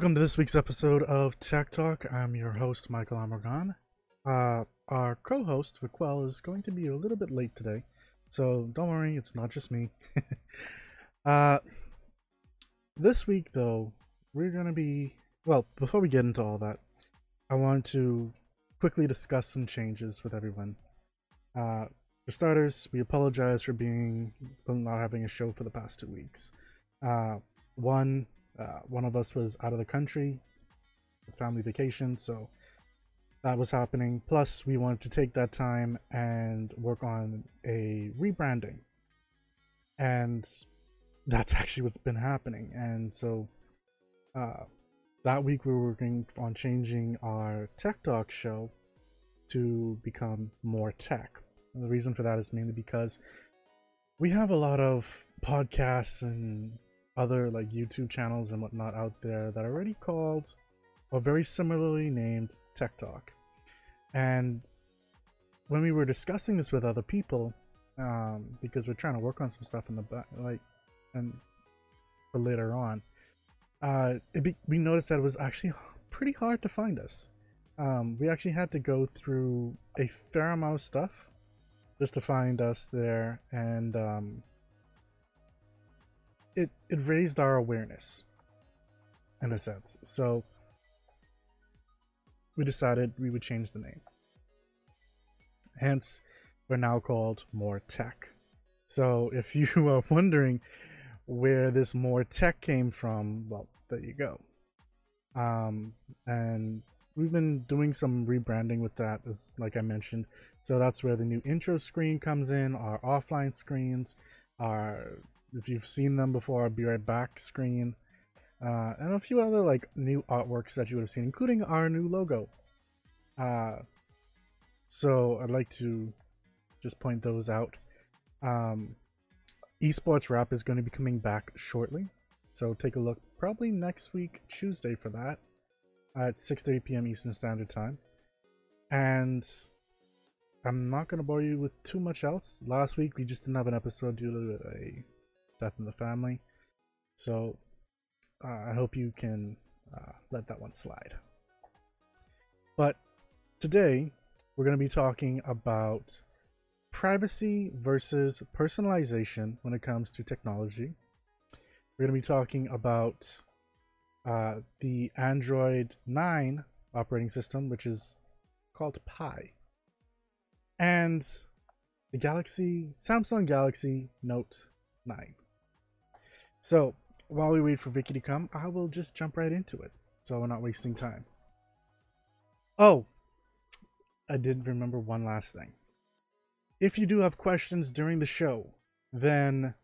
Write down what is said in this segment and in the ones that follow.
Welcome to this week's episode of Tech Talk. I'm your host, Michael Amargan. Uh, our co host, Viquel, is going to be a little bit late today, so don't worry, it's not just me. uh, this week, though, we're going to be. Well, before we get into all that, I want to quickly discuss some changes with everyone. Uh, for starters, we apologize for being not having a show for the past two weeks. Uh, one, uh, one of us was out of the country, family vacation, so that was happening. Plus, we wanted to take that time and work on a rebranding, and that's actually what's been happening. And so, uh, that week we were working on changing our Tech Talk show to become more tech. And the reason for that is mainly because we have a lot of podcasts and other like YouTube channels and whatnot out there that are already called or very similarly named Tech Talk. And when we were discussing this with other people, um, because we're trying to work on some stuff in the back, like, and for later on, uh, be, we noticed that it was actually pretty hard to find us. Um, we actually had to go through a fair amount of stuff just to find us there, and um, it it raised our awareness in a sense. So we decided we would change the name. Hence, we're now called More Tech. So if you are wondering where this More Tech came from, well, there you go. Um, and we've been doing some rebranding with that, as like I mentioned. So that's where the new intro screen comes in, our offline screens, our if you've seen them before, I'll be right back screen, uh, and a few other like new artworks that you would have seen, including our new logo. Uh, so I'd like to just point those out. Um, Esports Wrap is going to be coming back shortly, so take a look probably next week Tuesday for that at 6:30 p.m. Eastern Standard Time. And I'm not going to bore you with too much else. Last week we just didn't have an episode due to a death in the family. So uh, I hope you can uh, let that one slide. But today we're going to be talking about privacy versus personalization when it comes to technology. We're going to be talking about uh, the Android 9 operating system, which is called Pie, and the Galaxy Samsung Galaxy Note 9. So while we wait for Vicky to come, I will just jump right into it. So we're not wasting time. Oh, I did remember one last thing. If you do have questions during the show, then,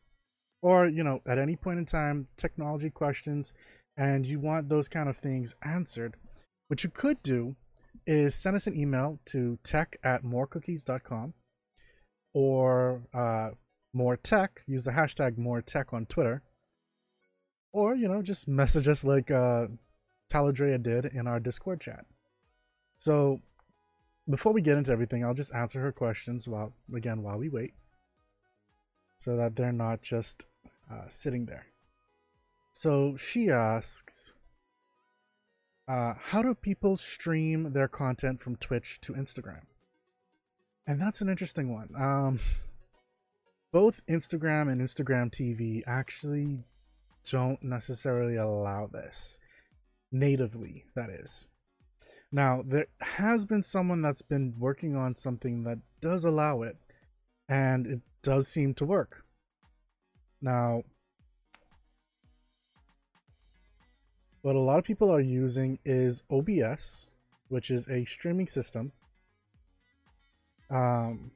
or, you know, at any point in time, technology questions, and you want those kind of things answered, what you could do is send us an email to tech at morecookies.com or uh, more tech, use the hashtag more tech on Twitter or you know just message us like uh Taladrea did in our Discord chat. So before we get into everything, I'll just answer her questions while again while we wait, so that they're not just uh, sitting there. So she asks, uh, "How do people stream their content from Twitch to Instagram?" And that's an interesting one. Um, both Instagram and Instagram TV actually don't necessarily allow this. Natively that is. Now there has been someone that's been working on something that does allow it and it does seem to work. Now what a lot of people are using is obs which is a streaming system. Um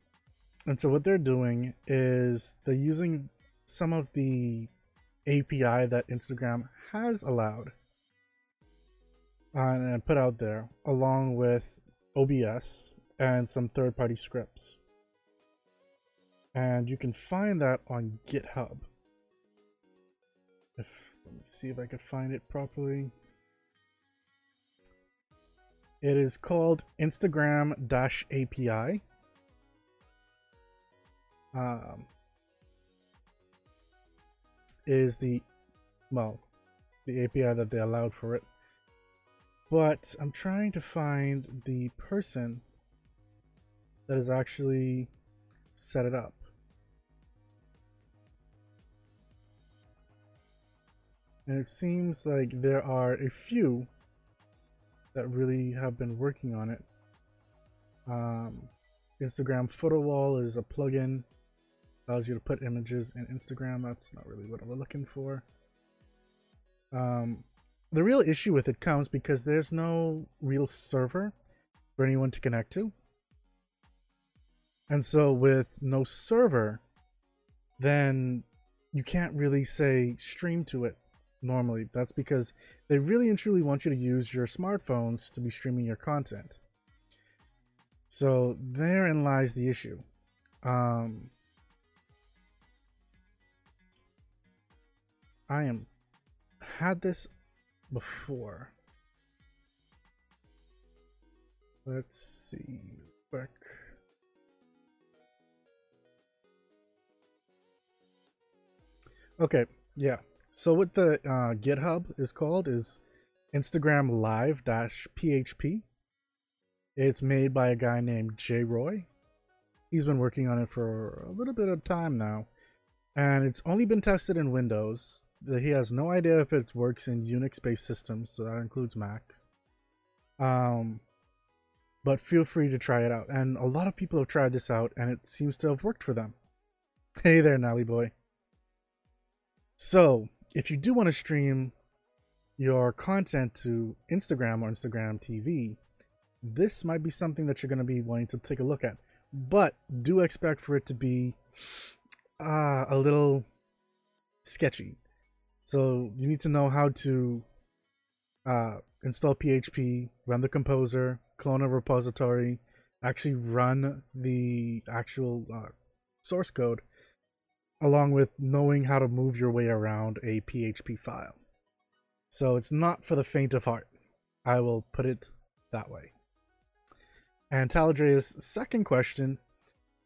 and so what they're doing is they're using some of the API that Instagram has allowed and put out there, along with OBS and some third party scripts. And you can find that on GitHub. If let me see if I can find it properly. It is called Instagram API. Um, is the well the API that they allowed for it. but I'm trying to find the person that has actually set it up. And it seems like there are a few that really have been working on it. Um, Instagram photo wall is a plugin allows you to put images in Instagram. That's not really what we're looking for. Um, the real issue with it comes because there's no real server for anyone to connect to. And so with no server, then you can't really say stream to it normally. That's because they really and truly want you to use your smartphones to be streaming your content. So therein lies the issue. Um, I am had this before. Let's see quick. Okay, yeah. So what the uh, GitHub is called is Instagram Live dash PHP. It's made by a guy named Jay Roy. He's been working on it for a little bit of time now, and it's only been tested in Windows. He has no idea if it works in Unix-based systems, so that includes Macs. Um, but feel free to try it out. And a lot of people have tried this out, and it seems to have worked for them. Hey there, Nally boy. So, if you do want to stream your content to Instagram or Instagram TV, this might be something that you're going to be wanting to take a look at. But do expect for it to be uh, a little sketchy. So you need to know how to uh, install PHP, run the composer, clone a repository, actually run the actual uh, source code, along with knowing how to move your way around a PHP file. So it's not for the faint of heart. I will put it that way. And Taladrea's second question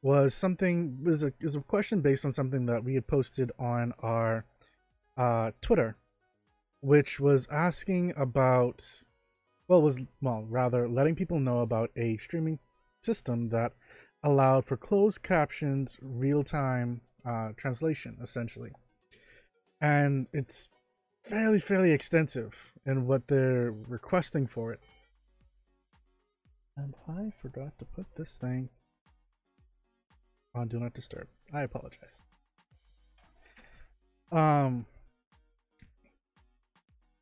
was something was a is a question based on something that we had posted on our uh, Twitter, which was asking about, well, was well rather letting people know about a streaming system that allowed for closed captions, real time uh, translation, essentially, and it's fairly fairly extensive in what they're requesting for it. And I forgot to put this thing on Do Not Disturb. I apologize. Um,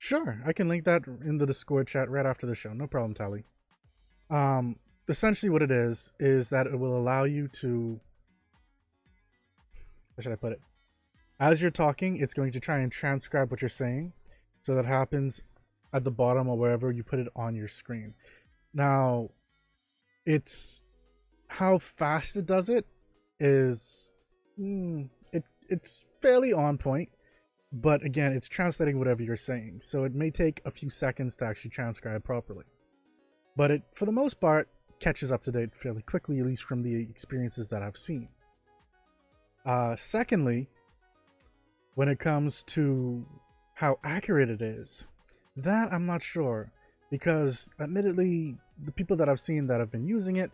Sure, I can link that in the Discord chat right after the show. No problem, Tally. Um, essentially, what it is is that it will allow you to. How should I put it? As you're talking, it's going to try and transcribe what you're saying, so that happens at the bottom or wherever you put it on your screen. Now, it's how fast it does it is mm, it it's fairly on point but again, it's translating whatever you're saying, so it may take a few seconds to actually transcribe properly. But it, for the most part, catches up to date fairly quickly, at least from the experiences that I've seen. Uh, secondly, when it comes to how accurate it is, that I'm not sure. Because, admittedly, the people that I've seen that have been using it,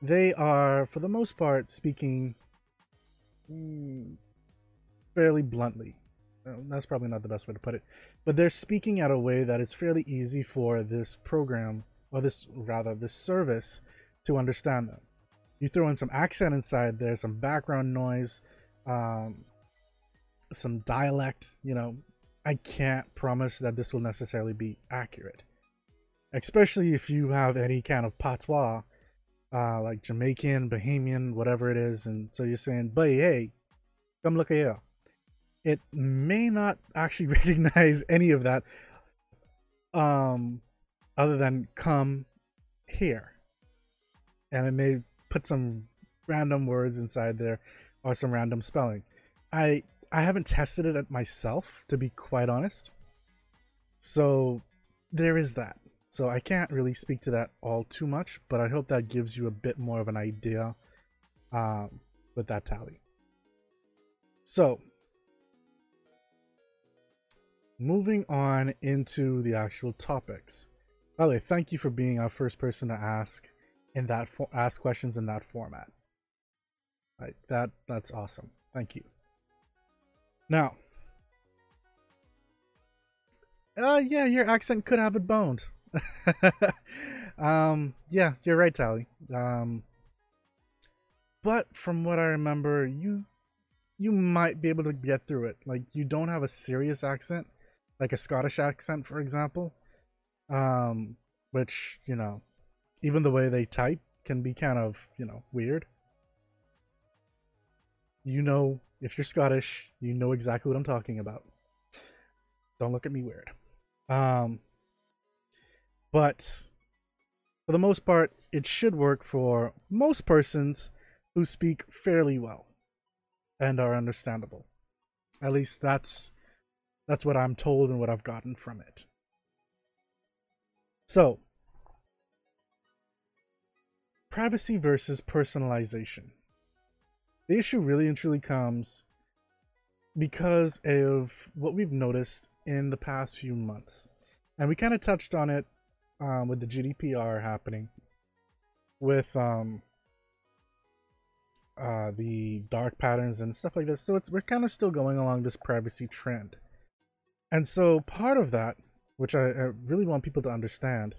they are, for the most part, speaking mm, fairly bluntly that's probably not the best way to put it, but they're speaking at a way that is fairly easy for this program, or this rather, this service to understand them. You throw in some accent inside there, some background noise, um, some dialect, you know, I can't promise that this will necessarily be accurate. Especially if you have any kind of patois, uh, like Jamaican, Bahamian, whatever it is, and so you're saying, "Boy, hey, come look at here." It may not actually recognize any of that um other than come here. And it may put some random words inside there or some random spelling. I i haven't tested it myself to be quite honest. So there is that. So i can't really speak to that all too much but i hope that gives you a bit more of an idea um, with that tally. So moving on into the actual topics. By the way, thank you for being our first person to ask in that fo- ask questions in that format. Like that that's awesome. Thank you. Now, uh yeah, your accent could have it boned. um yeah, you're right, Tally. Um but from what I remember, you you might be able to get through it. Like you don't have a serious accent, like a Scottish accent, for example. Um, which you know, even the way they type can be kind of you know weird. You know, if you're Scottish, you know exactly what I'm talking about. Don't look at me weird. Um, but for the most part, it should work for most persons who speak fairly well and are understandable. At least that's that's what I'm told and what I've gotten from it. So, privacy versus personalization. The issue really and truly comes because of what we've noticed in the past few months. And we kind of touched on it um, with the GDPR happening, with um, uh, the dark patterns and stuff like this. So it's we're kind of still going along this privacy trend. And so part of that, which I, I really want people to understand,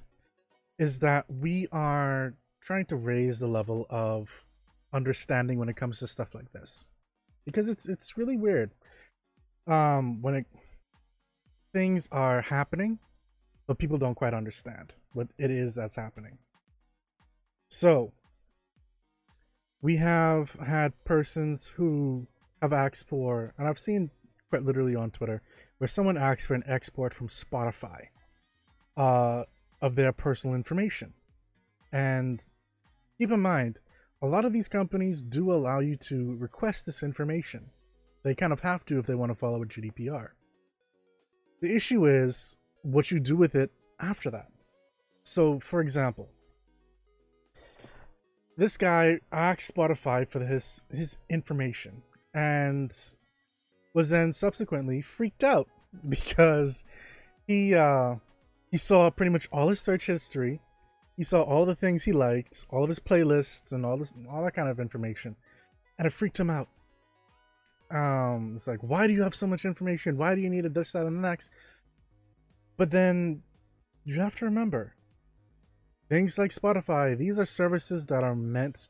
is that we are trying to raise the level of understanding when it comes to stuff like this. Because it's it's really weird. Um when it things are happening, but people don't quite understand what it is that's happening. So, we have had persons who have asked for, and I've seen quite literally on Twitter, where someone asks for an export from Spotify uh, of their personal information. And keep in mind, a lot of these companies do allow you to request this information. They kind of have to if they want to follow a GDPR. The issue is what you do with it after that. So, for example, this guy asked Spotify for his his information and was then subsequently freaked out because he uh he saw pretty much all his search history. He saw all the things he liked, all of his playlists and all this all that kind of information. And it freaked him out. Um it's like why do you have so much information? Why do you need this, that, and the next? But then you have to remember Things like Spotify, these are services that are meant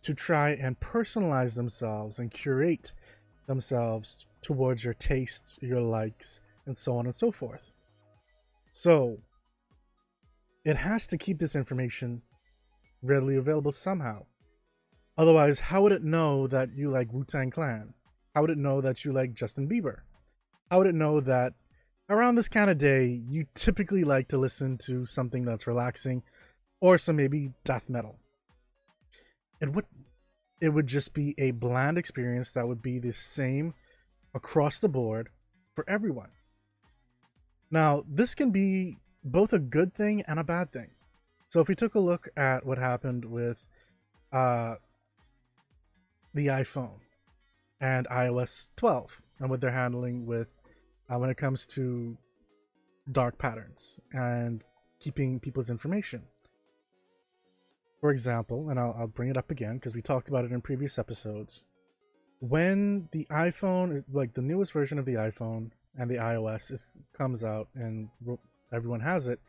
to try and personalize themselves and curate themselves towards your tastes, your likes, and so on and so forth. So, it has to keep this information readily available somehow. Otherwise, how would it know that you like Wu Tang Clan? How would it know that you like Justin Bieber? How would it know that around this kind of day you typically like to listen to something that's relaxing or some maybe death metal. It would it would just be a bland experience that would be the same across the board for everyone. Now, this can be both a good thing and a bad thing. So if we took a look at what happened with uh, the iPhone and iOS 12 and what they're handling with uh, when it comes to dark patterns and keeping people's information for example, and I'll, I'll bring it up again because we talked about it in previous episodes. When the iPhone is like the newest version of the iPhone and the iOS is comes out and everyone has it,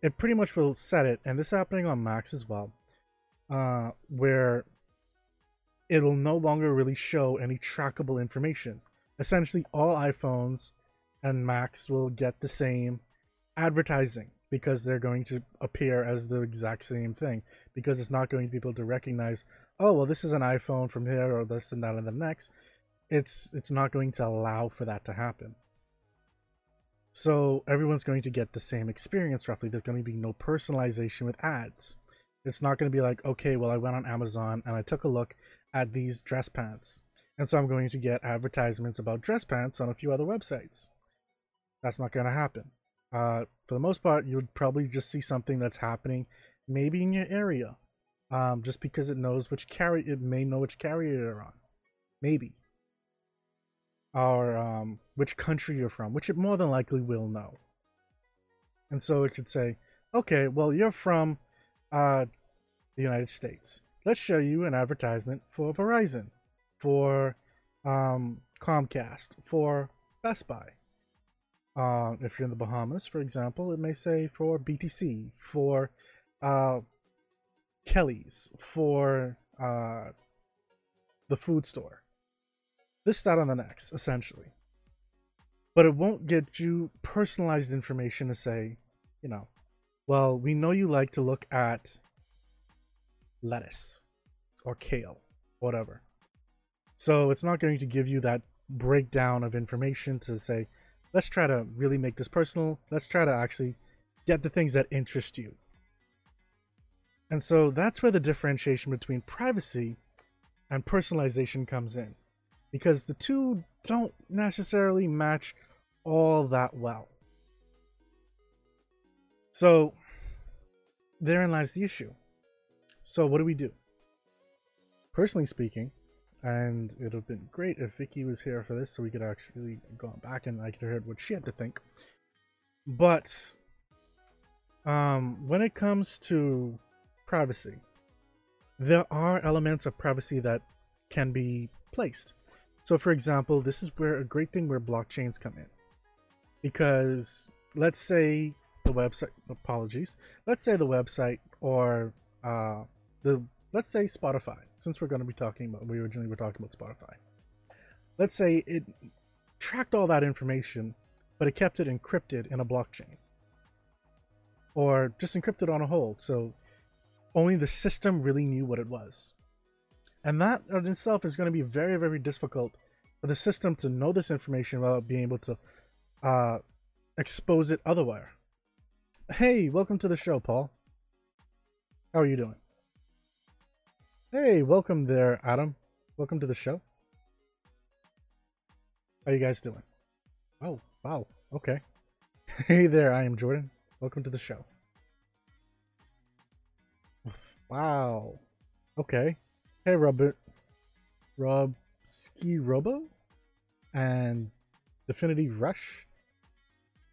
it pretty much will set it, and this is happening on Macs as well, uh, where it'll no longer really show any trackable information. Essentially, all iPhones and Macs will get the same advertising because they're going to appear as the exact same thing because it's not going to be able to recognize oh well this is an iphone from here or this and that and the next. It's it's not going to allow for that to happen. So everyone's going to get the same experience roughly. There's going to be no personalization with ads. It's not going to be like okay well i went on amazon and i took a look at these dress pants. And so i'm going to get advertisements about dress pants on a few other websites. That's not going to happen. Uh, for the most part, you'll probably just see something that's happening, maybe in your area, um, just because it knows which carrier it may know which carrier you're on, maybe, or um, which country you're from, which it more than likely will know. And so it could say, okay, well, you're from uh, the United States. Let's show you an advertisement for Verizon, for um, Comcast, for Best Buy. Uh, if you're in the Bahamas, for example, it may say for BTC, for uh, Kelly's, for uh, the food store. This, that, on the next, essentially. But it won't get you personalized information to say, you know, well, we know you like to look at lettuce or kale, whatever. So it's not going to give you that breakdown of information to say, let's try to really make this personal. Let's try to actually get the things that interest you. And so that's where the differentiation between privacy and personalization comes in. Because the two don't necessarily match all that well. So therein lies the issue. So what do we do? Personally speaking, and it would have been great if Vicky was here for this so we could actually go back and I could hear what she had to think. But um, when it comes to privacy, there are elements of privacy that can be placed. So, for example, this is where a great thing where blockchains come in. Because let's say the website, apologies, let's say the website or uh, the let's say Spotify, since we're going to be talking about, we originally were talking about Spotify. Let's say it tracked all that information, but it kept it encrypted in a blockchain. Or just encrypted on a hold, so only the system really knew what it was. And that in itself is going to be very, very difficult for the system to know this information without being able to uh, expose it otherwise. Hey, welcome to the show, Paul. How are you doing? Hey, welcome there, Adam. Welcome to the show. How are you guys doing? Oh, wow. Okay. hey there, I am Jordan. Welcome to the show. Wow. Okay. Hey, Robert. Rob Ski Robo and Definity Rush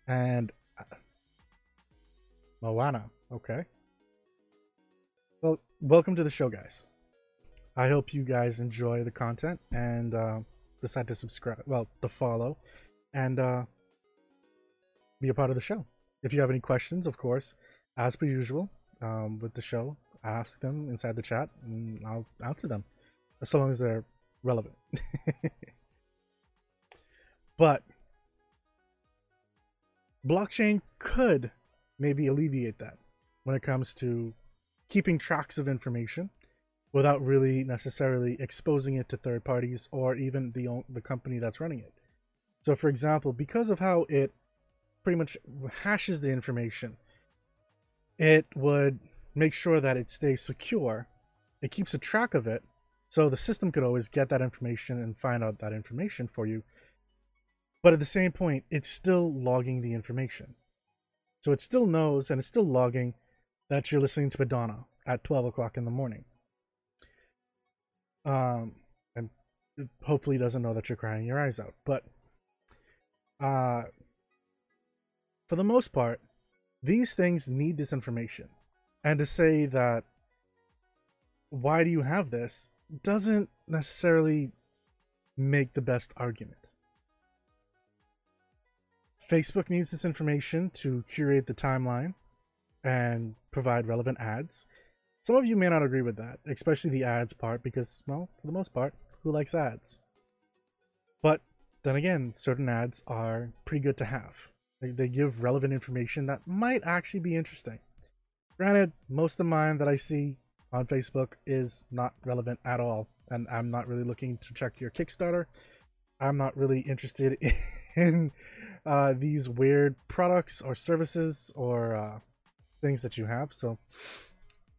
and uh, Moana. Okay. Well, welcome to the show, guys. I hope you guys enjoy the content and uh, decide to subscribe, well, to follow, and uh, be a part of the show. If you have any questions, of course, as per usual, um, with the show, ask them inside the chat, and I'll answer them, as long as they're relevant. but blockchain could maybe alleviate that when it comes to keeping tracks of information without really necessarily exposing it to third parties or even the the company that's running it. So for example, because of how it pretty much hashes the information, it would make sure that it stays secure. It keeps a track of it so the system could always get that information and find out that information for you. But at the same point, it's still logging the information. So it still knows and it's still logging that you're listening to Madonna at 12 o'clock in the morning um, and hopefully doesn't know that you're crying your eyes out. But uh, for the most part, these things need this information. And to say that, why do you have this, doesn't necessarily make the best argument. Facebook needs this information to curate the timeline and provide relevant ads. Some of you may not agree with that, especially the ads part, because, well, for the most part, who likes ads? But then again, certain ads are pretty good to have. They, give relevant information that might actually be interesting. Granted, most of mine that I see on Facebook is not relevant at all, and I'm not really looking to check your Kickstarter. I'm not really interested in uh, these weird products or services or uh, things that you have. So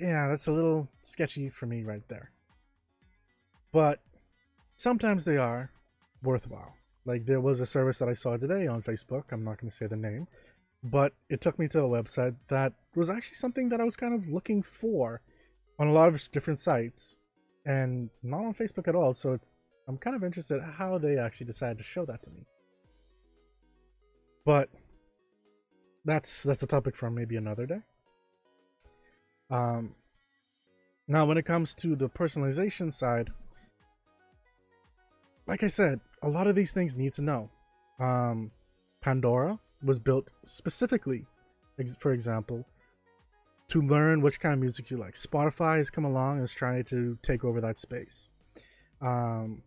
yeah, that's a little sketchy for me right there. But sometimes they are worthwhile. Like there was a service that I saw today on Facebook. I'm not going to say the name, but it took me to a website that was actually something that I was kind of looking for on a lot of different sites and not on Facebook at all. So it's I'm kind of interested how they actually decided to show that to me. But that's that's a topic for maybe another day. Um, now, when it comes to the personalization side, like I said, a lot of these things need to know. Um, Pandora was built specifically, for example, to learn which kind of music you like. Spotify has come along and is trying to take over that space. Um,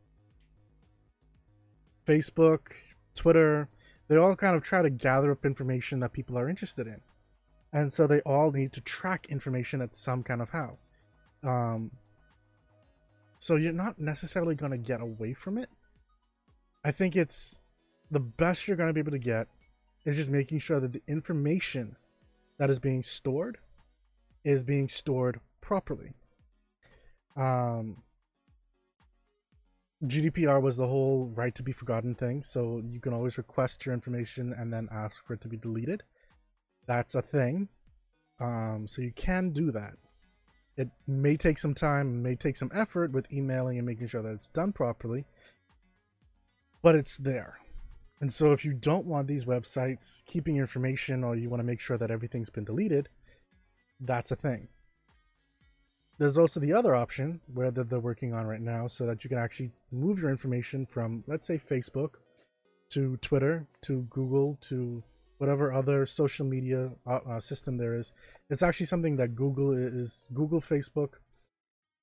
Facebook, Twitter, they all kind of try to gather up information that people are interested in. And so they all need to track information at some kind of how. Um, so you're not necessarily going to get away from it. I think it's the best you're going to be able to get is just making sure that the information that is being stored is being stored properly. Um, GDPR was the whole right to be forgotten thing, so you can always request your information and then ask for it to be deleted. That's a thing. Um, so you can do that. It may take some time, may take some effort with emailing and making sure that it's done properly, but it's there. And so if you don't want these websites keeping your information or you want to make sure that everything's been deleted, that's a thing. There's also the other option where they're working on right now so that you can actually move your information from, let's say, Facebook to Twitter to Google to whatever other social media uh, uh, system there is. It's actually something that Google is, Google, Facebook,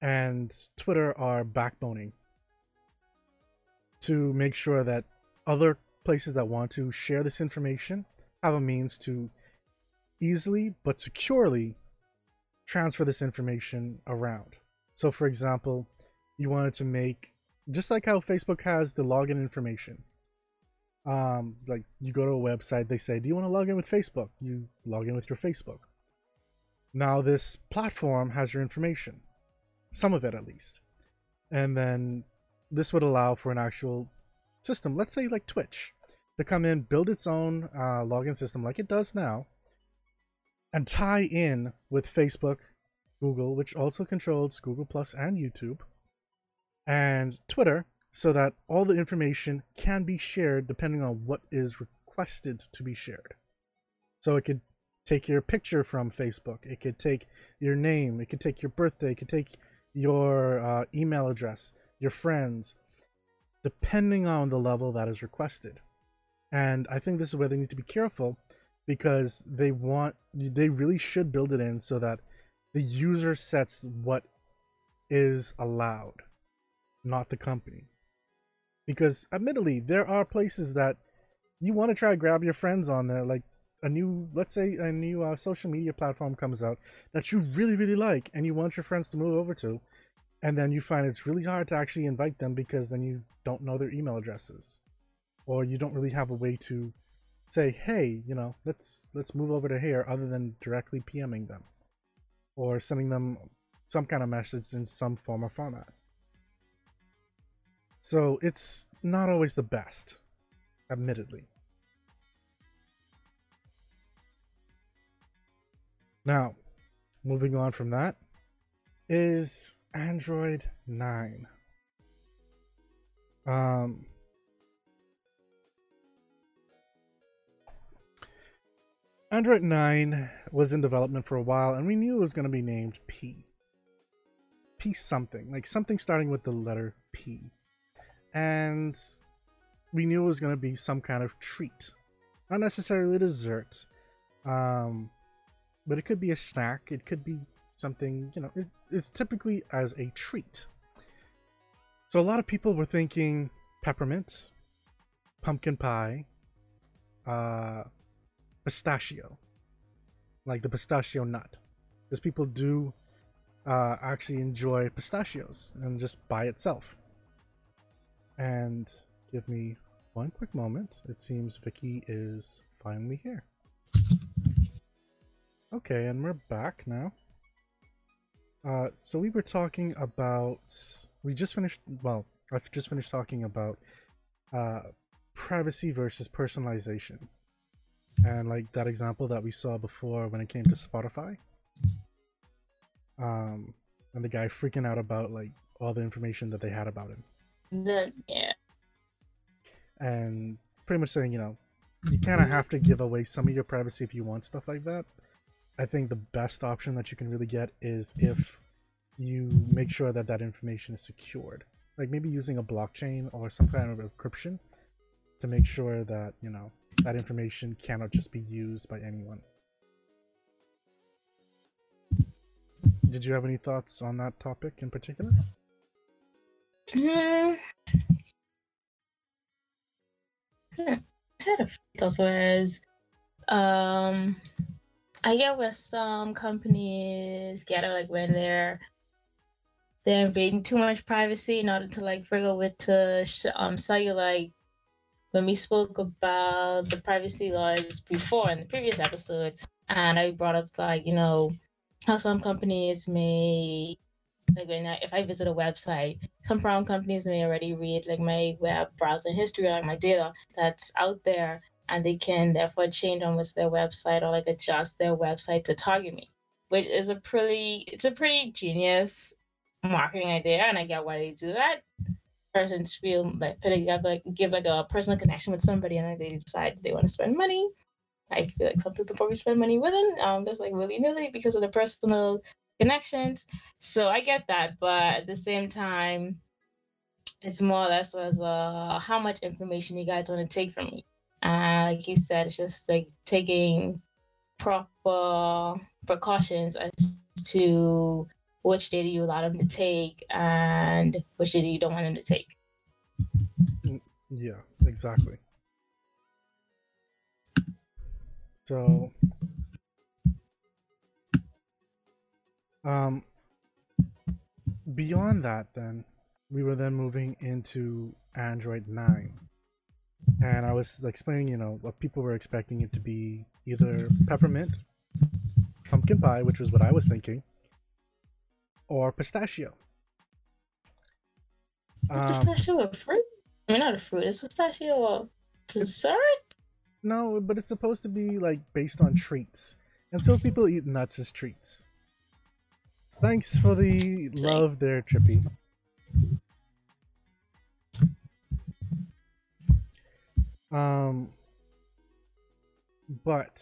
and Twitter are backboning to make sure that other places that want to share this information have a means to easily but securely transfer this information around. So, for example, you wanted to make just like how Facebook has the login information. Um, like you go to a website, they say, "Do you want to log in with Facebook?" You log in with your Facebook. Now this platform has your information, some of it at least, and then this would allow for an actual system. Let's say like Twitch, to come in, build its own uh, login system like it does now, and tie in with Facebook, Google, which also controls Google Plus and YouTube, and Twitter, so that all the information can be shared depending on what is requested to be shared. So it could take your picture from Facebook, it could take your name, it could take your birthday, it could take your uh, email address, your friends, depending on the level that is requested. And I think this is where they need to be careful because they want they really should build it in so that the user sets what is allowed not the company because admittedly there are places that you want to try grab your friends on there like a new let's say a new uh, social media platform comes out that you really really like and you want your friends to move over to and then you find it's really hard to actually invite them because then you don't know their email addresses or you don't really have a way to say, hey, you know, let's let's move over to here other than directly PMing them or sending them some kind of message in some form or format. So it's not always the best, admittedly. Now, moving on from that is Android 9. Um, Android 9 was in development for a while, and we knew it was going to be named P. P something, like something starting with the letter P. And we knew it was going to be some kind of treat. Not necessarily dessert, um, but it could be a snack, it could be something, you know, it, it's typically as a treat. So a lot of people were thinking peppermint, pumpkin pie, uh, pistachio, like the pistachio nut, because people do uh, actually enjoy pistachios and just by itself. And give me one quick moment. It seems Vicky is finally here. Okay, and we're back now. Uh, so we were talking about. We just finished. Well, I've just finished talking about uh, privacy versus personalization and like that example that we saw before when it came to Spotify. Um, and the guy freaking out about like all the information that they had about him. The yeah. And pretty much saying, you know, you kind of have to give away some of your privacy if you want stuff like that. I think the best option that you can really get is if you make sure that that information is secured, like maybe using a blockchain or some kind of encryption to make sure that you know that information cannot just be used by anyone. Did you have any thoughts on that topic in particular? Hmm. I had a few thoughts whereas um I get where some companies get it like when they're they're invading too much privacy in order to like figure with to um sell you. Like when we spoke about the privacy laws before in the previous episode and I brought up like you know how some companies may like when I, if I visit a website, some foreign companies may already read like my web browsing history or like my data that's out there, and they can therefore change almost their website or like adjust their website to target me, which is a pretty it's a pretty genius marketing idea, and I get why they do that. Persons feel like give like give like a personal connection with somebody, and then they decide they want to spend money. I feel like some people probably spend money with it, um, just like willy nilly because of the personal connections. So I get that, but at the same time, it's more or less was uh how much information you guys want to take from me. And like you said, it's just like taking proper precautions as to which data you allow them to take and which data you don't want them to take. Yeah, exactly. So Um, beyond that, then we were then moving into Android 9. And I was explaining, you know, what people were expecting it to be either peppermint, pumpkin pie, which was what I was thinking, or pistachio. Is um, pistachio a fruit? I mean, not a fruit. Is pistachio a dessert? No, but it's supposed to be like based on treats. And so people eat nuts as treats. Thanks for the love there, Trippy. Um, but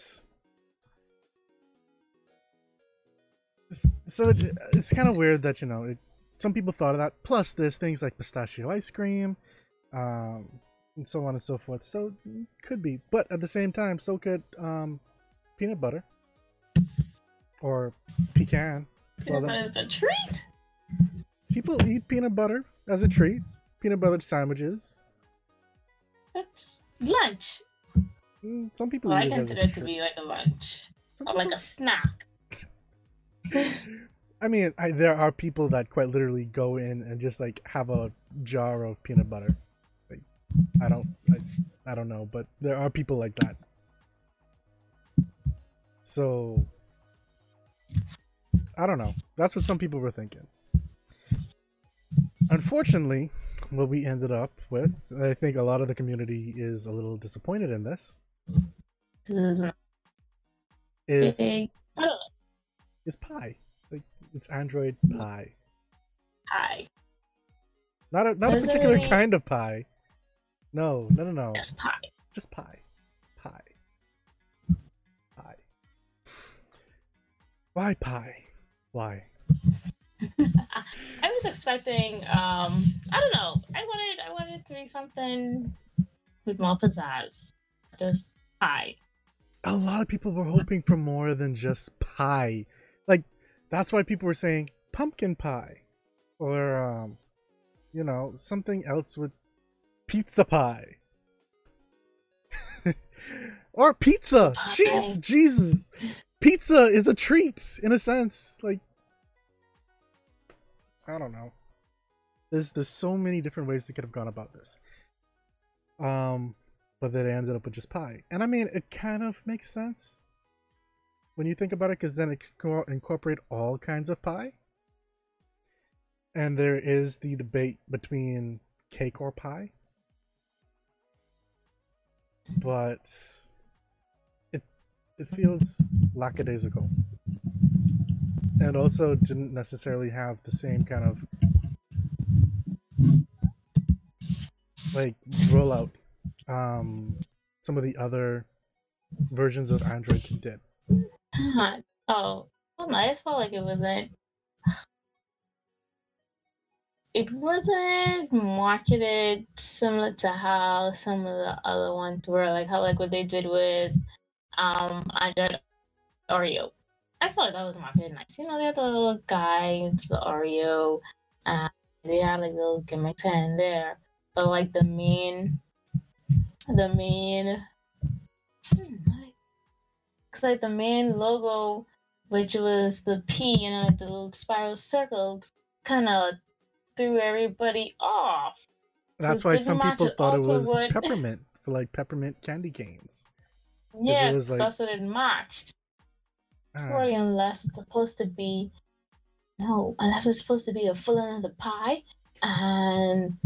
so it, it's kind of weird that you know it, some people thought of that. Plus, there's things like pistachio ice cream, um, and so on and so forth. So could be, but at the same time, so could um, peanut butter or pecan. Peanut well, butter is a treat. People eat peanut butter as a treat. Peanut butter sandwiches. That's lunch. Mm, some people. Well, I consider it, it to be like a lunch Some or people... like a snack. I mean, I, there are people that quite literally go in and just like have a jar of peanut butter. Like, I don't, I, I don't know, but there are people like that. So I don't know. That's what some people were thinking. Unfortunately, what we ended up with, I think a lot of the community is a little disappointed in this. Is is pie. Like it's Android pie. Pie. Not a not a particular kind of pie. No, no, no, no. Just pie. Just pie. Pie. Pie. Why pie? Why? I was expecting um I don't know. I wanted I wanted to be something with more pizzazz. Just pie. A lot of people were hoping for more than just pie. Like that's why people were saying pumpkin pie. Or um you know, something else with pizza pie. or pizza. Jeez, Jesus. Pizza is a treat in a sense. Like I don't know. There's there's so many different ways they could have gone about this. Um, but then they ended up with just pie, and I mean it kind of makes sense when you think about it, because then it can incorporate all kinds of pie. And there is the debate between cake or pie, but it it feels lackadaisical and also didn't necessarily have the same kind of like rollout um some of the other versions of android did Oh, I don't. I just felt like it wasn't. It wasn't marketed similar to how some of the other ones were, like how like what they did with um Android Oreo. I thought that was marketed nice. You know, they had the little guy, the Oreo, and they had like little gimmicks here and there. But like the main, the main, hmm, like, like the main logo, which was the P and like the little spiral circles, kind of threw everybody off. That's why some people thought it was would... peppermint for like peppermint candy canes. Yeah, like... that's what it matched. Uh, unless it's supposed to be no, unless it's supposed to be a full end of the pie and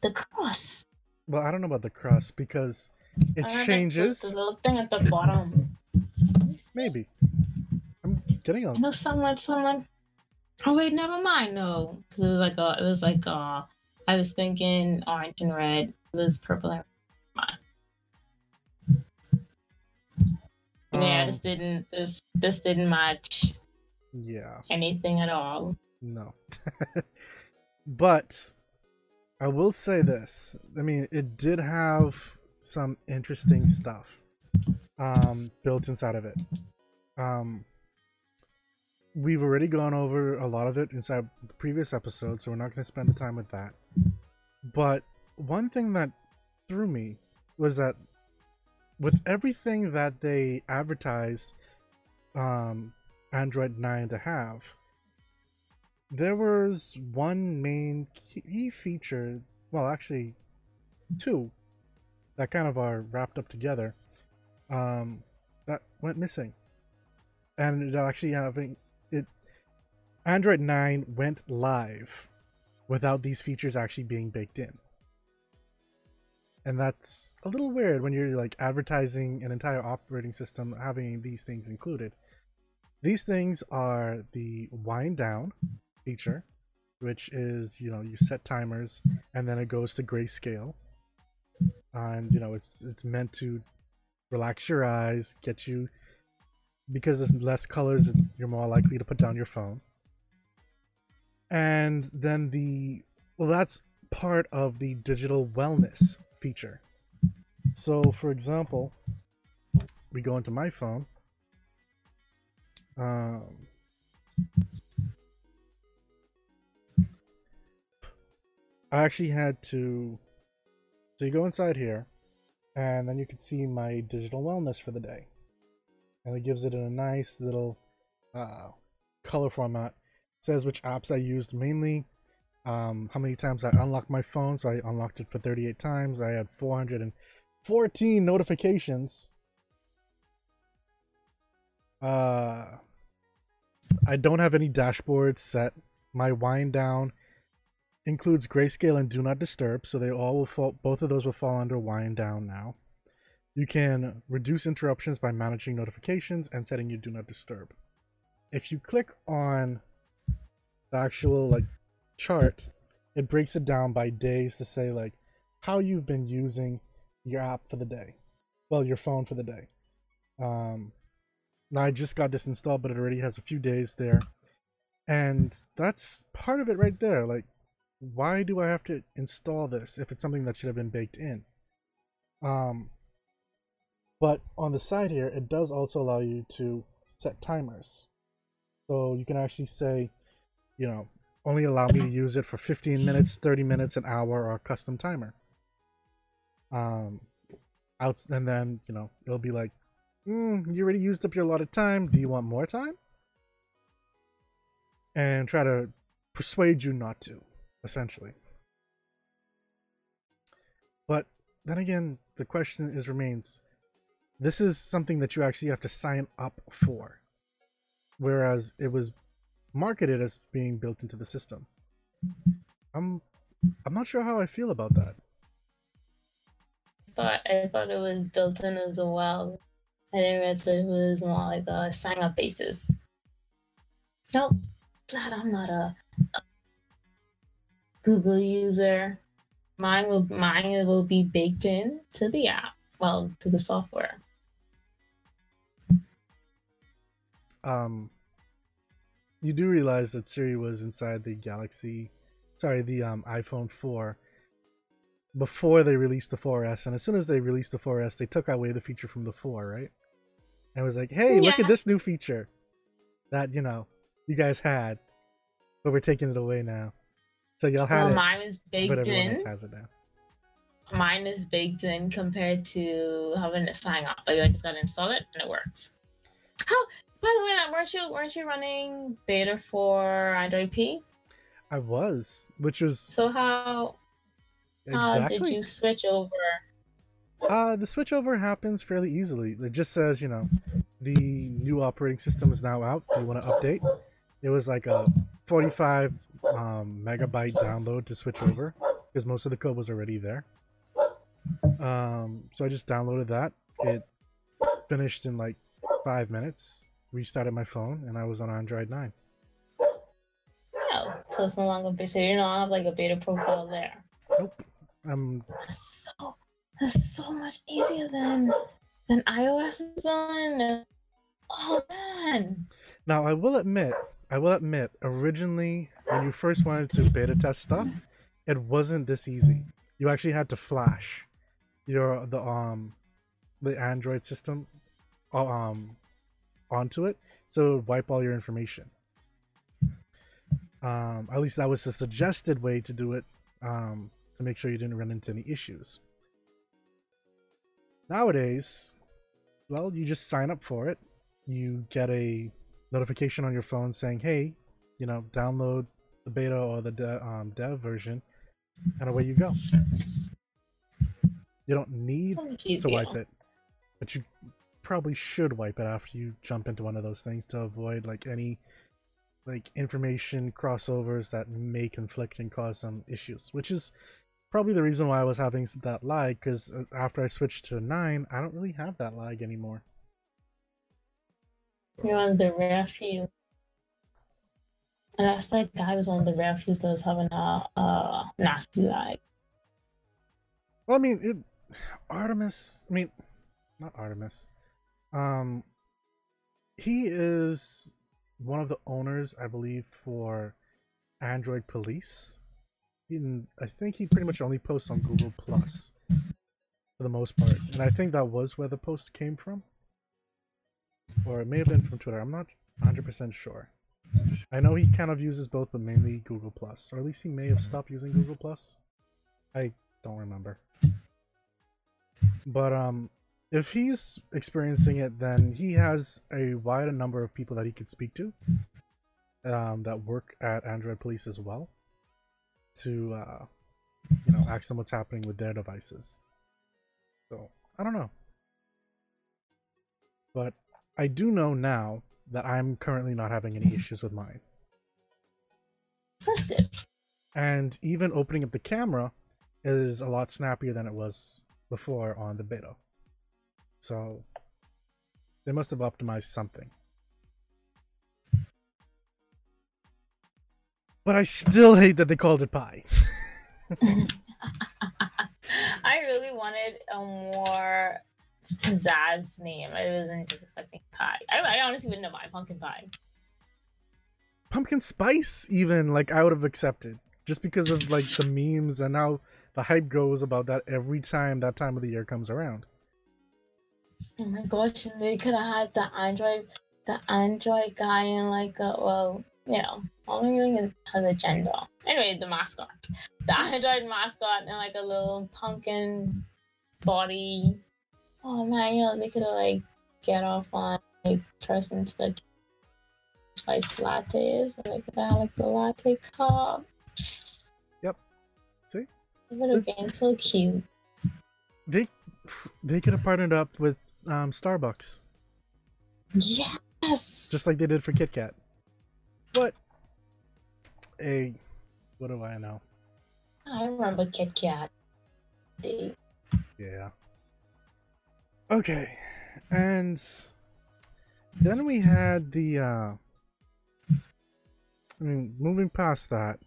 the crust. Well, I don't know about the crust because it changes. The, little thing at the bottom. Maybe. I'm getting on. No, someone, someone. Oh wait, never mind. No, because it was like a, it was like a. I was thinking orange and red. It was purple and Um, yeah, this didn't this this didn't match. Yeah. Anything at all. No. but I will say this. I mean, it did have some interesting stuff um, built inside of it. Um, we've already gone over a lot of it inside the previous episode, so we're not going to spend the time with that. But one thing that threw me was that with everything that they advertised um, Android 9 to have, there was one main key feature, well, actually, two that kind of are wrapped up together um, that went missing. And it actually having it Android 9 went live without these features actually being baked in and that's a little weird when you're like advertising an entire operating system having these things included. These things are the wind down feature which is you know you set timers and then it goes to grayscale. And you know it's it's meant to relax your eyes get you because there's less colors you're more likely to put down your phone. And then the well that's part of the digital wellness feature. So, for example, we go into my phone. Um, I actually had to. So you go inside here, and then you can see my digital wellness for the day, and it gives it a nice little uh, color format. It says which apps I used mainly, um, how many times I unlocked my phone. So I unlocked it for 38 times. I had 414 notifications. Uh, I don't have any dashboards set. My wind down includes grayscale and do not disturb, so they all will fall. Both of those will fall under wind down now. You can reduce interruptions by managing notifications and setting you do not disturb. If you click on the actual like chart, it breaks it down by days to say like how you've been using your app for the day. Well, your phone for the day. Um, now I just got this installed, but it already has a few days there. And that's part of it right there. Like, why do I have to install this if it's something that should have been baked in? Um, but on the side here, it does also allow you to set timers. So you can actually say, you know, only allow me to use it for 15 minutes, 30 minutes, an hour, or a custom timer. Um, out and then you know it'll be like, mm, you already used up your allotted time. Do you want more time? And try to persuade you not to, essentially. But then again, the question is remains: this is something that you actually have to sign up for, whereas it was marketed as being built into the system. I'm I'm not sure how I feel about that. I Thought I thought it was built in as well. I didn't realize it was more like a sign up basis. Nope, glad I'm not a, a Google user. Mine will mine will be baked in to the app, well, to the software. um, you do realize that Siri was inside the Galaxy, sorry, the um iPhone 4 before they released the 4S, and as soon as they released the 4S, they took away the feature from the 4, right? And was like, hey, look at this new feature that you know you guys had, but we're taking it away now. So y'all had Well, it, mine is but baked everyone in. else has it now. Mine is baked in compared to having to sign up. Like I just gotta install it and it works. How? By the way, weren't you weren't you running beta for Android P? I was, which was So how how exactly. did you switch over? Uh, the switchover happens fairly easily. It just says, you know, the new operating system is now out. Do you want to update? It was like a 45 um, megabyte download to switch over because most of the code was already there. Um, so I just downloaded that. It finished in like five minutes. Restarted my phone, and I was on Android 9. No, so it's no longer beta. So you don't have like a beta profile there. Nope. Um, That's so that's so much easier than than iOS is on. Oh man. Now, I will admit, I will admit, originally when you first wanted to beta test stuff, it wasn't this easy. You actually had to flash your the um the Android system um onto it, so it would wipe all your information. Um, at least that was the suggested way to do it, um, to make sure you didn't run into any issues. Nowadays, well, you just sign up for it. You get a notification on your phone saying, "Hey, you know, download the beta or the de- um, dev version," and away you go. You don't need to wipe it, but you probably should wipe it after you jump into one of those things to avoid like any like information crossovers that may conflict and cause some issues. Which is probably the reason why I was having that lag because uh, after I switched to nine, I don't really have that lag anymore. You're on the rare few. And that's like guy was one of the rare few that was having a, a nasty lag. Well, I mean, it, Artemis. I mean, not Artemis. Um, he is one of the owners, I believe, for Android Police. In, I think he pretty much only posts on Google Plus for the most part, and I think that was where the post came from, or it may have been from Twitter. I'm not 100 percent sure. I know he kind of uses both, but mainly Google Plus, or at least he may have stopped using Google Plus. I don't remember. But um if he's experiencing it then he has a wider number of people that he could speak to um that work at Android Police as well to uh you know ask them what's happening with their devices. So, I don't know. But I do know now that I'm currently not having any issues with mine. That's good. And even opening up the camera is a lot snappier than it was before on the beta. So they must have optimized something. But I still hate that they called it pie. I really wanted a more pizzazz name. I wasn't just expecting pie. I, I honestly wouldn't have mind pumpkin pie. Pumpkin spice, even like I would have accepted, just because of like the memes and how the hype goes about that every time that time of the year comes around. Oh my gosh, and they could have had the Android, the Android guy in like a well, you know, I don't really think it has a gender. Anyway, the mascot, the Android mascot, and like a little pumpkin body. Oh man, you know they could have like get off on like persons that spice lattes, and they could have like the latte cup. Yep. See? It would have been so cute. They they could have partnered up with um, Starbucks, Yes. just like they did for Kit Kat. But hey, what do I know? I remember Kit Kat. Yeah. Okay. And then we had the uh I mean moving past that,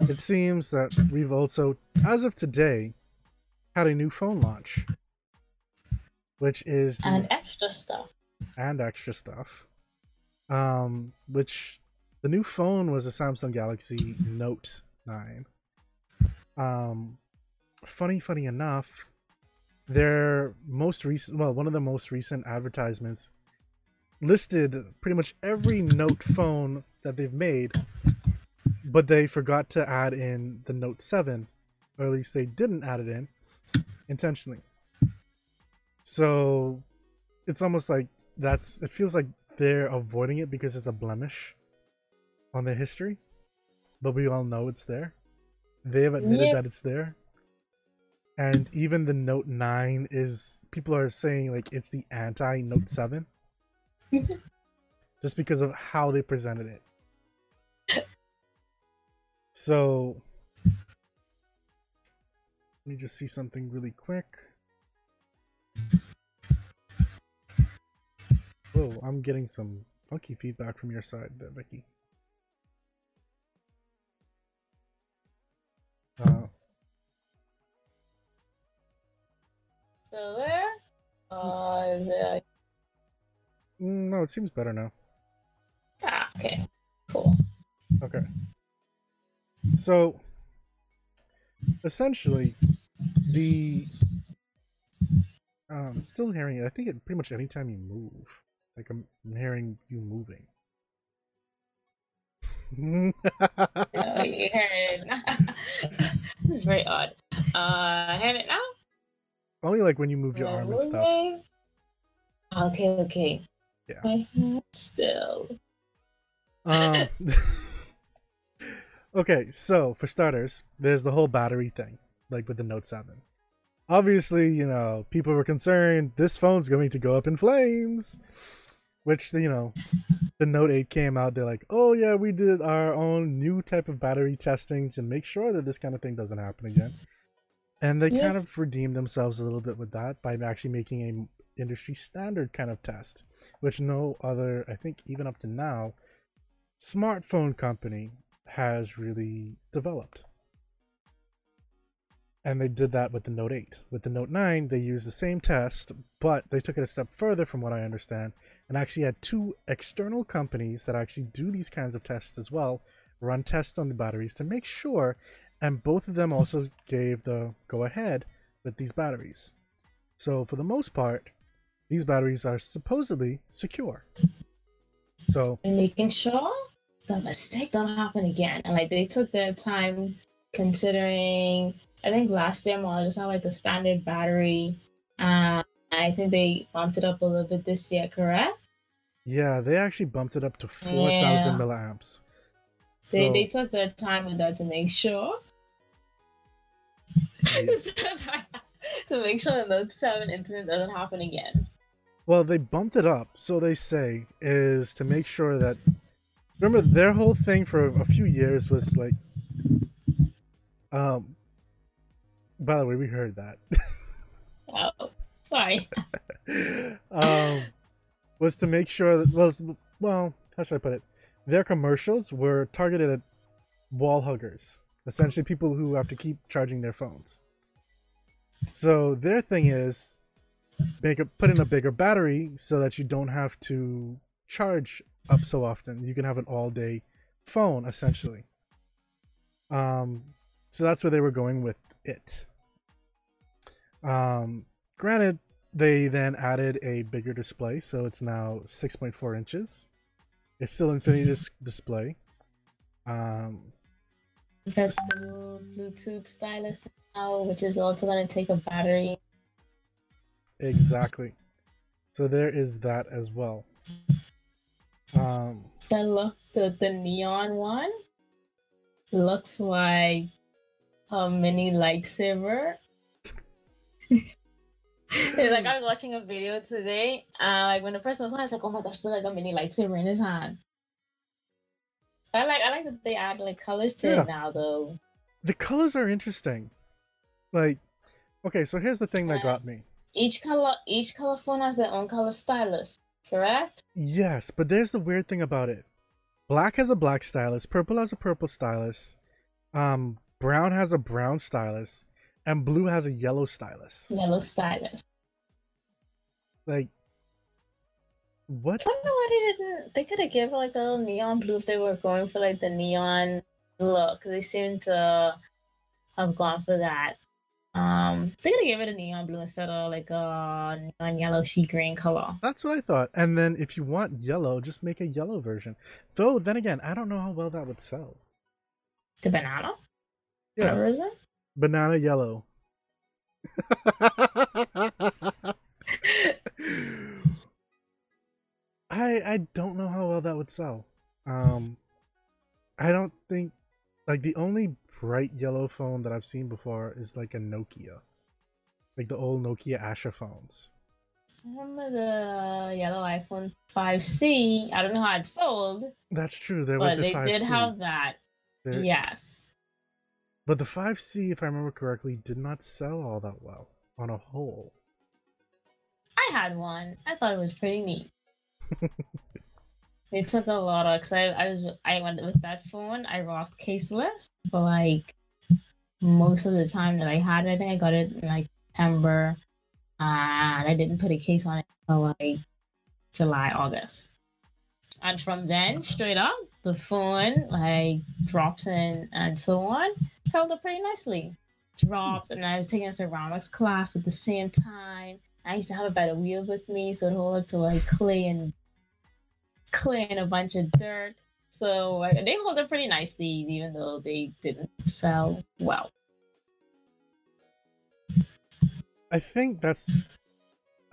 it seems that we've also as of today had a new phone launch. Which is the, And extra stuff. and extra stuff. Um, which the new phone was a Samsung Galaxy Note 9. Um, funny, funny enough, their most recent, well, one of the most recent advertisements listed pretty much every Note phone that they've made, but they forgot to add in the Note 7, or at least they didn't add it in intentionally. So it's almost like that's it feels like they're avoiding it because it's a blemish on their history, but we all know it's there. They have admitted Yeah. that it's there. And even the Note 9 is people are saying like it's the anti Note 7 just because of how they presented it. So let me just see something really quick. Whoa, I'm getting some funky feedback from your side there, Becky. Uh, So there. Uh, is it? mm, no, it seems better now. Ah, okay. Cool. Okay. So essentially the um still hearing it. I think it pretty much anytime you move. Like I'm I'm hearing you moving. Oh, you heard it. this is very odd. Uh, heard it now? Only like when you move your arm and stuff. Okay, okay. Yeah. Still. Um, okay, so for starters, there's the whole battery thing, like with the Note 7. Obviously, you know, people were concerned this phone's going to go up in flames, which, you know, the Note 8 came out. They're like, oh, yeah, we did our own new type of battery testing to make sure that this kind of thing doesn't happen again. And they Yeah. kind of redeemed themselves a little bit with that by actually making a industry standard kind of test, which no other, I think, even up to now, smartphone company has really developed. And they did that with the Note 8. With the Note 9, they used the same test, but they took it a step further from what I understand and actually had two external companies that actually do these kinds of tests as well, run tests on the batteries to make sure, and both of them also gave the go ahead with these batteries. So, for the most part, these batteries are supposedly secure. So, making sure the mistake don't happen again. And like they took their time considering I think last year model just had like a standard battery. Uh I think they bumped it up a little bit this year, correct? Yeah, they actually bumped it up to 4,000 Yeah. milliamps. They they took their time with that to make sure yeah. to make sure the Note 7 incident doesn't happen again. well, they bumped it up, so they say, is to make sure that. Remember, their whole thing for a few years was like. Um. By the way, we heard that. Oh, sorry. um, was to make sure that was well, how should I put it? Their commercials were targeted at wall huggers, essentially people who have to keep charging their phones. So their thing is make a put in a bigger battery so that you don't have to charge up so often. You can have an all day phone essentially. Um, so that's where they were going with it. Um, granted, they then added a bigger display, so it's now 6.4 inches. It's still Infinity dis- display. Um, That's the new Bluetooth stylus now, which is also going to take a battery. exactly. So there is that as well. Um, The look, the, the neon one looks like a mini lightsaber. Like I was watching a video today, and like when the person was on, it's like, oh my gosh, look like a mini lightsaber in his hand. I like I like that they add like colors to Yeah. it now though. the colors are interesting. Like, okay, so here's the thing that got me. Each color each color phone has their own color stylus, correct? Yes, but there's the weird thing about it. Black has a black stylus, purple has a purple stylus, um, brown has a brown stylus, and blue has a yellow stylus. Yellow stylus. Like, What? I don't know why they didn't. They could have given like a little neon blue if they were going for like the neon look. They seem to have gone for that. Um, they're gonna give it a neon blue instead of like a neon yellow green color. That's what I thought. And then if you want yellow, just make a yellow version. Though then again, I don't know how well that would sell. The banana? Yeah, Or is it? banana yellow. I I don't know how well that would sell. Um, I don't think like the only bright yellow phone that I've seen before is like a Nokia, like the old Nokia Asha phones. I remember the yellow iPhone 5C. I don't know how it sold, That's true. There was but the they 5C. did have that. There- Yes. But the 5C, if I remember correctly, did not sell all that well on a whole. I had one. I thought it was pretty neat. It took a lot of because I, I was I went with that phone. I rocked caseless, but like most of the time that I had it, I think I got it in like September, and I didn't put a case on it until like July, August. And from then, straight up, the phone like drops in and so on held up pretty nicely. Dropped, and I was taking a ceramics class at the same time. I used to have by the wheel with me, so it hold up to like clay and clay and a bunch of dirt. So uh, they hold up pretty nicely, even though they didn't sell well. I think that's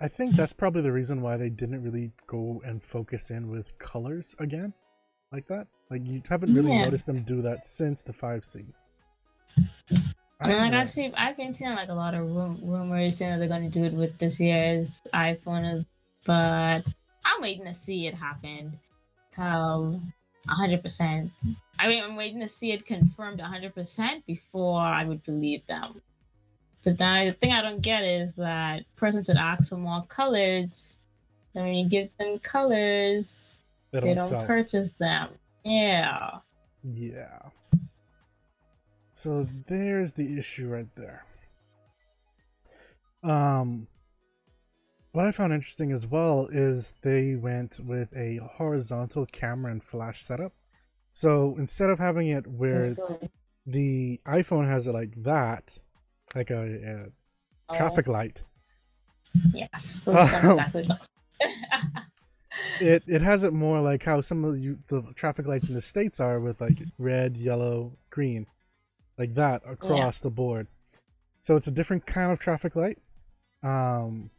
I think that's probably the reason why they didn't really go and focus in with colors again like that. Like you haven't really Yeah. noticed them do that since the 5C. And like know. I've seen, I've been seeing like a lot of rum- rumors saying that they're going to do it with this year's iPhone, uh, but I'm waiting to see it happen till 100%. I mean, I'm waiting to see it confirmed 100% before I would believe them. But then the thing I don't get is that persons that ask for more colors, then when you give them colors, they don't purchase them. Yeah. Yeah. So there's the issue right there. Um what I found interesting as well is they went with a horizontal camera and flash setup. So instead of having it where Good. the iPhone has it like that, like a, a traffic light, Yes. Um, exactly it it it has it more like how some of you the traffic lights in the states are with like red, yellow, green, like that across the board. So it's a different kind of traffic light. Um,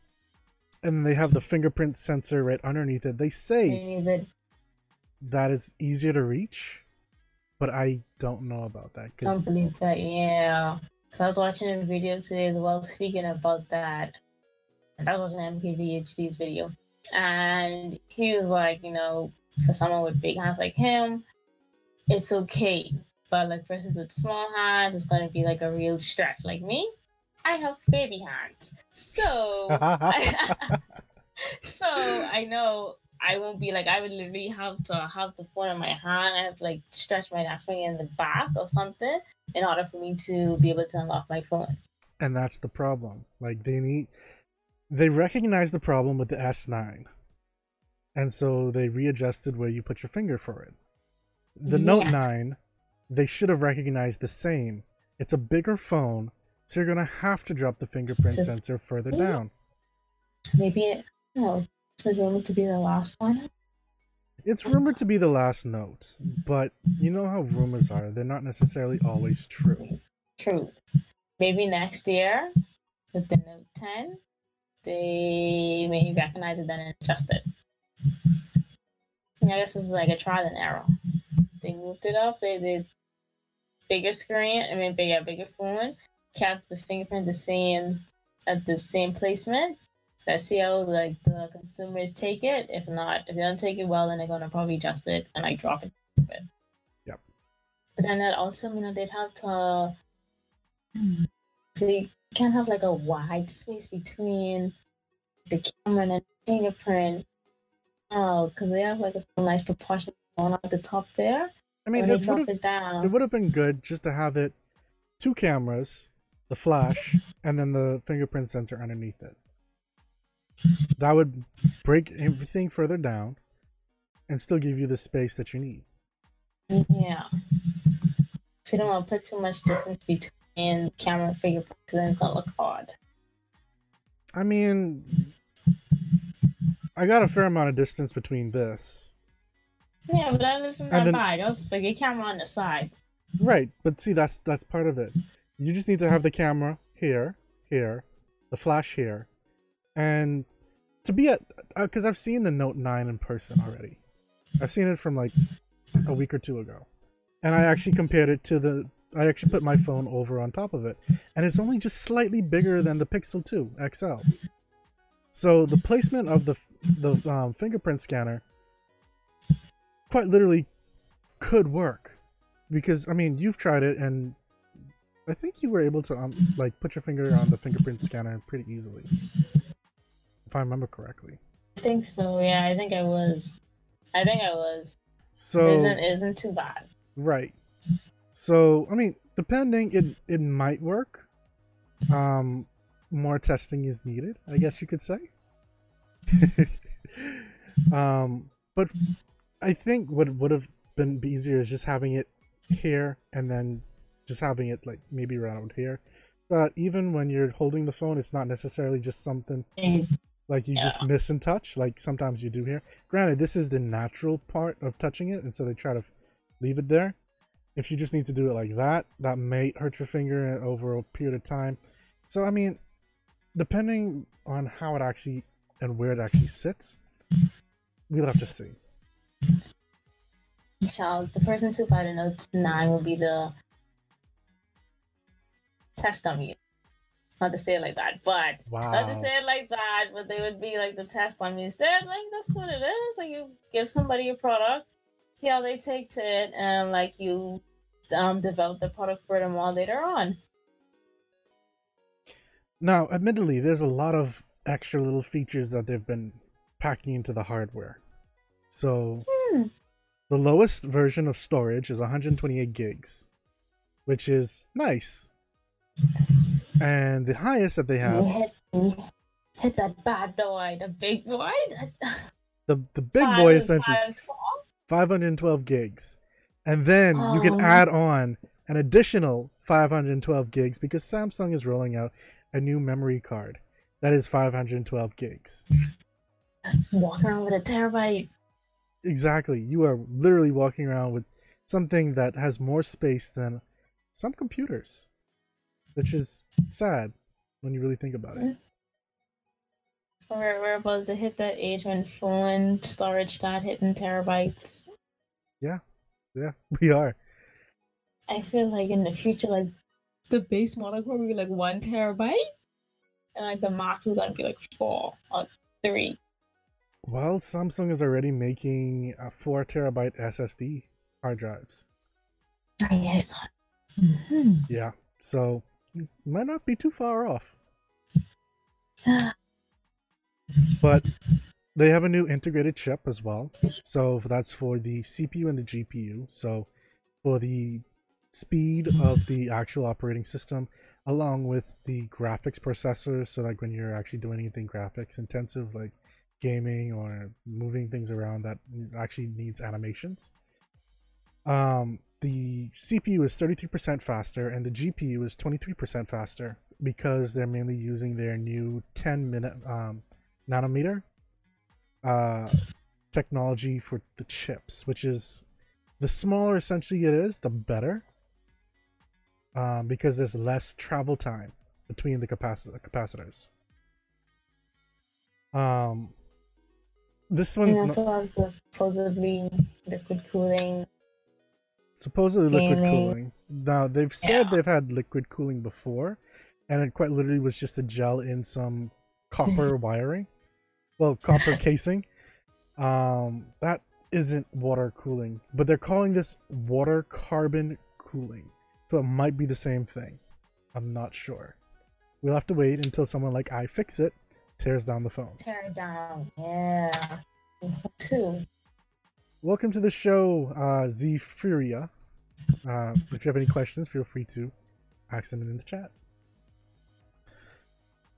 and they have the fingerprint sensor right underneath it. They say Maybe the that it's easier to reach, but I don't know about that because don't believe that. Yeah. Because I was watching a video today as well, speaking about that. I was watching MKBHD's video. And he was like, you know, for someone with big hands like him, it's okay. But like persons with small hands, it's going to be like a real stretch. Like me, I have baby hands. So. so I know I won't be like I would literally have to have the phone in my hand. I have to like stretch my left finger in the back or something in order for me to be able to unlock my phone. and that's the problem. Like they need, they recognize the problem with the S9, and so they readjusted where you put your finger for it. The Note 9, they should have recognized the same. It's a bigger phone, so you're gonna have to drop the fingerprint So- sensor further Yeah. down. Maybe oh, it, you know, it's rumored to be the last one. It's rumored to be the last Note, but you know how rumors are; they're not necessarily always true. True. Maybe next year with the Note 10, they may recognize it then and adjust it. I guess this is like a trial and error. They moved it up. They did bigger screen. I mean, bigger, bigger phone. Kept the fingerprint the same at the same placement. Let's see how like the consumers take it. If not, if they don't take it well, then they're gonna probably adjust it and like drop it a bit. Yep. But then that also, you know, they'd have to. Hmm. So you can't have like a wide space between the camera and the fingerprint. Oh, because they have like a nice proportion going on at the top there. I mean, it would have it it would have been good just to have it two cameras, the flash, and then the fingerprint sensor underneath it. That would break everything further down and still give you the space that you need. Yeah. So you don't want to put too much distance between camera and fingerprint because then it's gonna look odd. I mean, I got a fair amount of distance between this. Yeah, but that isn't And that then- bad. Just like your camera on the side. Right, but see, that's that's part of it. You just need to have the camera here, here, the flash here, and to be at because I've seen the Note Nine in person already. I've seen it from like a week or two ago, and I actually compared it to the. I actually put my phone over on top of it, and it's only just slightly bigger than the Pixel 2 XL. So the placement of the the um, fingerprint scanner quite literally could work because I mean you've tried it and I think you were able to um, like put your finger on the fingerprint scanner pretty easily, if I remember correctly. I think so. Yeah, I think I was. I think I was. So isn't isn't too bad. right. So I mean, depending, it it might work. Um, more testing is needed, I guess you could say. um, but I think what would have been easier is just having it here and then just having it like maybe around here. But even when you're holding the phone, it's not necessarily just something mm. like you just miss and touch like sometimes you do here. Granted this is the natural part of touching it and so they try to leave it there. If you just need to do it like that that may hurt your finger over a period of time. So i mean depending on how it actually and where it actually sits we'll have to see child, the person to buy the Note Nine will be the test dummy. Not to say it like that, but wow not to say it like that, but they would be like the test dummy instead. Like that's what it is. Like you give somebody a product, see how they take to it, and like you um develop the product for them all later on. now admittedly there's a lot of extra little features that they've been packing into the hardware so Hmm. The lowest version of storage is 128 gigs, which is nice. And the highest that they have, hit, that bad boy, the big boy. the the big five boy essentially 512. 512 gigs. And then you can Oh. add on an additional 512 gigs because Samsung is rolling out a new memory card that is 512 gigs. Just walk around with a terabyte. Exactly. You are literally walking around with something that has more space than some computers, which is sad when you really think about it. We're, we're about to hit that age when phone storage start hitting terabytes. Yeah, yeah, we are. I feel like in the future, like the base model will be like one terabyte, and like the max is gonna be like four or three. Well, Samsung is already making a four terabyte SSD hard drives. Oh, yeah, Mm-hmm. Yeah, so might not be too far off. But they have a new integrated chip as well. So that's for the CPU and the GPU. So for the speed of the actual operating system, along with the graphics processor. So like when you're actually doing anything graphics intensive, like gaming or moving things around that actually needs animations. Um, the CPU is 33% faster and the GPU is 23% faster because they're mainly using their new 10 minute um, nanometer uh, technology for the chips, which is the smaller essentially it is, the better. Um, because there's less travel time between the capaci- capacitors. Um, this one's And not, the supposedly liquid cooling. supposedly liquid cooling. Now they've said Yeah. they've had liquid cooling before, and it quite literally was just a gel in some copper wiring, well, copper casing. Um, that isn't water cooling, but they're calling this water carbon cooling, so it might be the same thing. I'm not sure. We'll have to wait until someone like iFixit tears down the phone. Tear it down. Yeah. Two. Welcome to the show, uh, Z Furia. Uh, if you have any questions, feel free to ask them in the chat.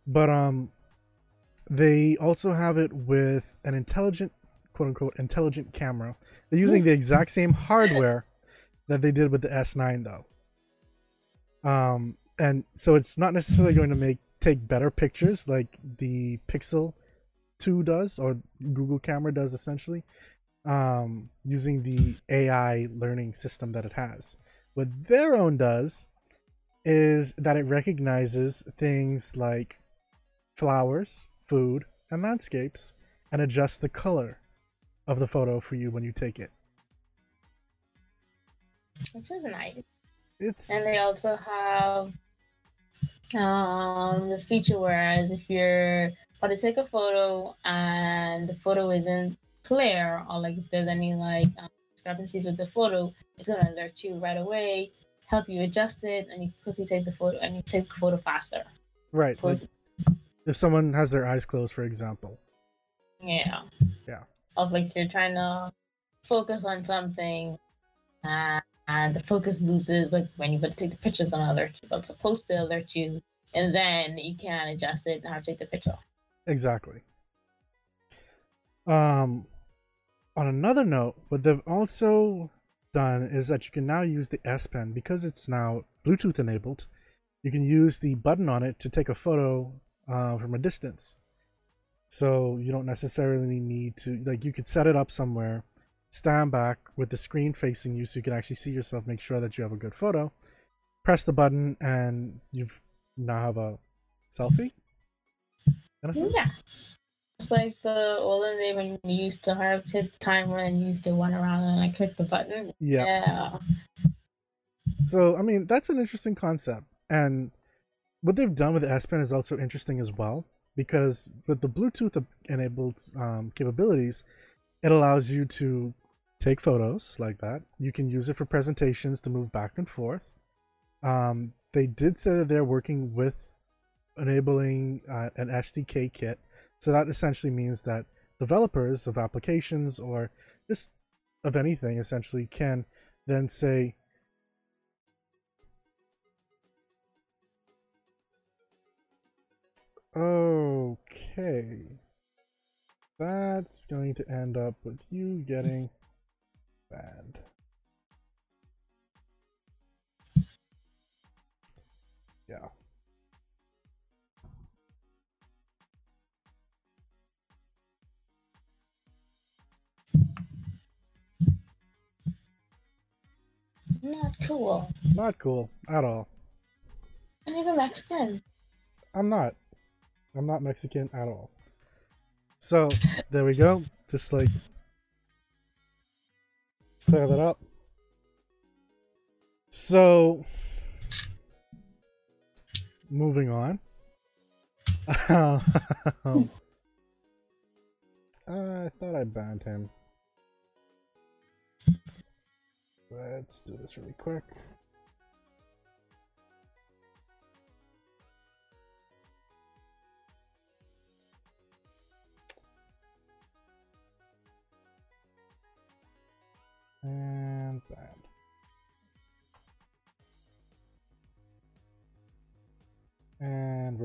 But um, they also have it with an intelligent, quote unquote, intelligent camera. They're using the exact same hardware that they did with the S9, though. Um, and so it's not necessarily going to make take better pictures like the Pixel 2 does or Google Camera does essentially, um, using the AI learning system that it has. What their own does is that it recognizes things like flowers, food, and landscapes and adjusts the color of the photo for you when you take it. Which is nice. It's And they also have um, the feature whereas if you're about to take a photo and the photo isn't clear or like if there's any like um, discrepancies with the photo, it's gonna alert you right away, help you adjust it, and you can quickly take the photo and you take the photo faster. right. Like if someone has their eyes closed, for example. Yeah. Yeah. Of like you're trying to focus on something uh, and the focus loses but when you but take the picture it's alert you. Supposed to alert you and then you can adjust it and have to take the picture. Exactly. Um, on another note, what they've also done is that you can now use the S Pen because it's now Bluetooth enabled. You can use the button on it to take a photo uh, from a distance. So you don't necessarily need to like you could set it up somewhere, stand back with the screen facing you so you can actually see yourself, make sure that you have a good photo. Press the button and you've now have a selfie. In a sense? Yes. It's like the olden day when you used to have hit the timer and you used to run around and like click the button. Yeah. Yeah. So I mean that's an interesting concept, and what they've done with the S Pen is also interesting as well because with the Bluetooth enabled um, capabilities, it allows you to take photos like that. You can use it for presentations to move back and forth. Um, they did say that they're working with enabling uh, an SDK kit, so that essentially means that developers of applications or just of anything essentially can then say Okay. That's going to end up with you getting banned. Yeah. Not cool. Not cool at all. And even Mexican. I'm not. I'm not Mexican at all. So there we go. Just like clear that up. So moving on. Um, I thought I banned him. Let's do this really quick.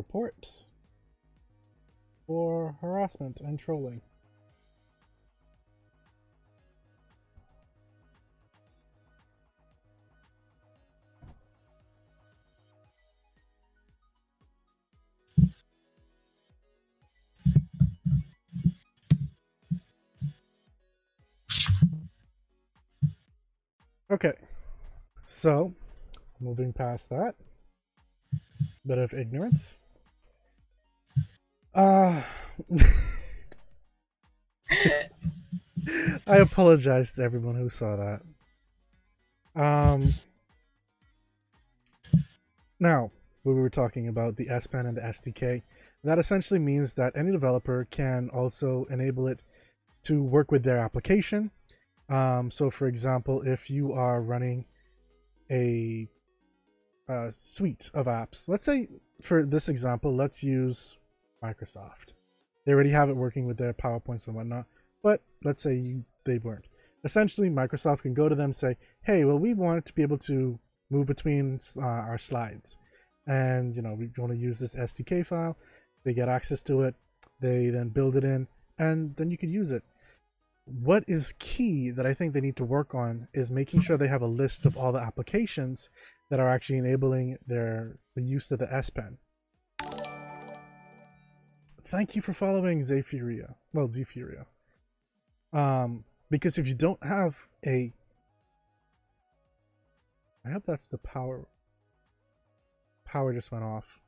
Report for harassment and trolling. Okay, so moving past that bit of ignorance. Uh, I apologize to everyone who saw that. Um, now, we were talking about the S Pen and the SDK. That essentially means that any developer can also enable it to work with their application. Um, so, for example, if you are running a, a suite of apps, let's say for this example, let's use Microsoft. They already have it working with their PowerPoints and whatnot, but let's say you, they weren't. Essentially, Microsoft can go to them and say, "Hey, well, we want to be able to move between uh, our slides, and you know, we want to use this SDK file." They get access to it. They then build it in, and then you can use it. What is key that I think they need to work on is making sure they have a list of all the applications that are actually enabling their the use of the S Pen. Thank you for following Zephyria. Well, Zephyria. Um, because if you don't have a I hope that's the power. Power just went off.